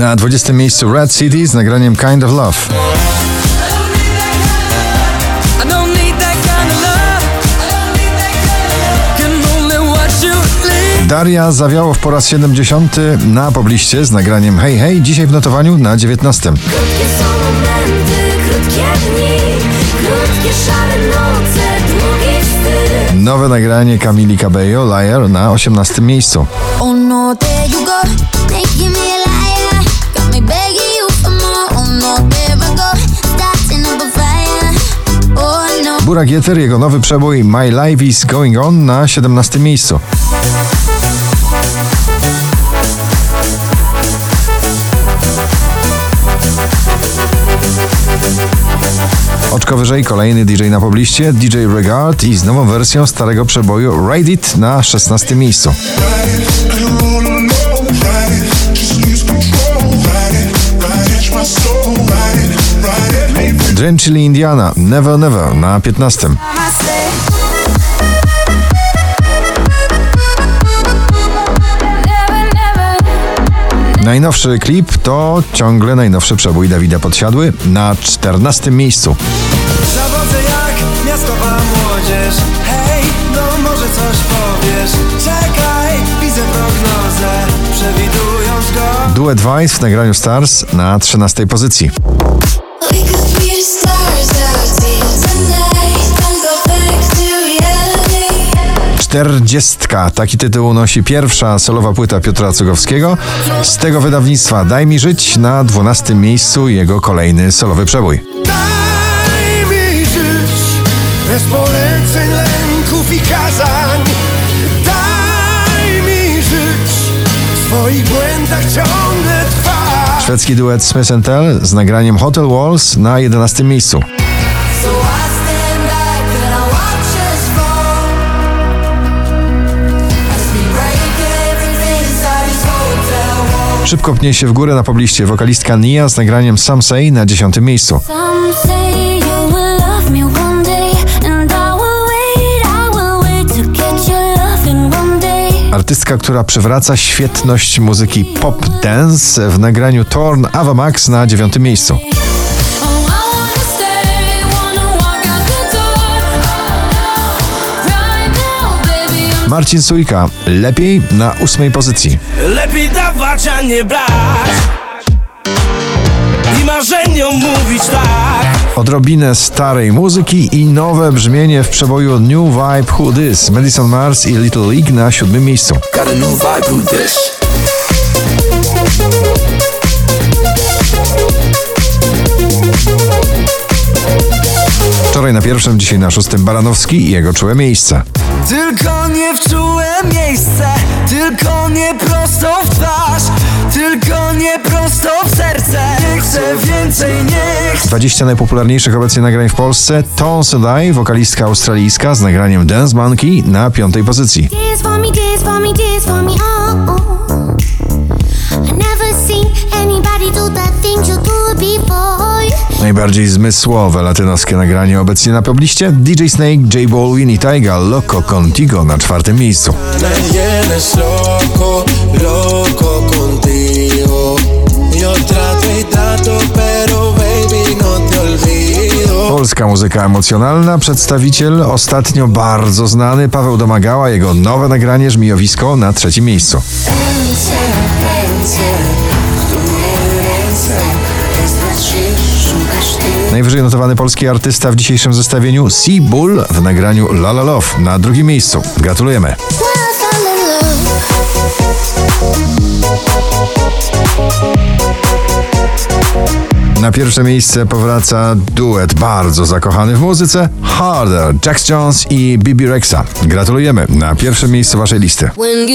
Na 20 miejscu Red City z nagraniem Kind of Love. Daria zawiało po raz 70 na pobliście z nagraniem Hej Hej, dzisiaj w notowaniu na 19. Krótkie są momenty, krótkie dni, krótkie szare noce, długi wstyd. Nowe nagranie Camili Cabello, Liar na 18 miejscu. Oh no, Burak Jeter, jego nowy przebój My Life is Going On na 17 miejscu. Oczko wyżej kolejny DJ na pobliście, DJ Regard i z nową wersją starego przeboju Ride It na 16 miejscu. Drenchili Indiana, Never Never na 15. Najnowszy klip to ciągle najnowszy przebój Dawida Podsiadły na 14 miejscu. Zawodzę jak miastowa młodzież Hej, no może coś powiesz Czekaj, widzę prognozę Przewidując go Duet Vice w nagraniu Stars na 13 pozycji. Czterdziestka. Taki tytuł nosi pierwsza solowa płyta Piotra Cugowskiego. Z tego wydawnictwa Daj mi żyć na 12 miejscu jego kolejny solowy przebój. Daj mi żyć Bez poleceń, lęków i kazań Daj mi żyć W swoich błędach ciągle trwać Szwedzki duet Smith Tell z nagraniem Hotel Walls na 11 miejscu. Szybko pnie się w górę na pobliście wokalistka Nia z nagraniem Some Say na 10 miejscu. Artystka, która przywraca świetność muzyki pop dance w nagraniu Torn Ava Max na 9 miejscu. Marcin Sujka, lepiej na 8 pozycji. Lepiej dawać, a nie brać I marzeniom mówić tak Odrobinę starej muzyki i nowe brzmienie w przeboju New Vibe Who This, Madison Mars i Little League na 7 miejscu. Got a new vibe with this Wczoraj na pierwszym, dzisiaj na szóstym Baranowski i jego czułe miejsce. Tylko nie w czułe miejsce Tylko nie prosto w twarz Tylko nie prosto w serce Nie chcę więcej, nie chcę 20 najpopularniejszych obecnie nagrań w Polsce Tom Sedai, wokalistka australijska z nagraniem Dance Monkey na piątej pozycji. Dance for me, dance for me, dance for me, oh, oh. Najbardziej zmysłowe latynoskie nagranie obecnie na pobliście DJ Snake, J Balwin i Taiga Loco Contigo na czwartym miejscu. No. Polska muzyka emocjonalna, przedstawiciel ostatnio bardzo znany Paweł Domagała, jego nowe nagranie Żmijowisko na trzecim miejscu. Najwyżej notowany polski artysta w dzisiejszym zestawieniu Sea Bull w nagraniu La La Love na drugim miejscu. Gratulujemy. Na pierwsze miejsce powraca duet bardzo zakochany w muzyce Harder, Jax Jones i Bibi Rexa. Gratulujemy na pierwszym miejscu waszej listy. When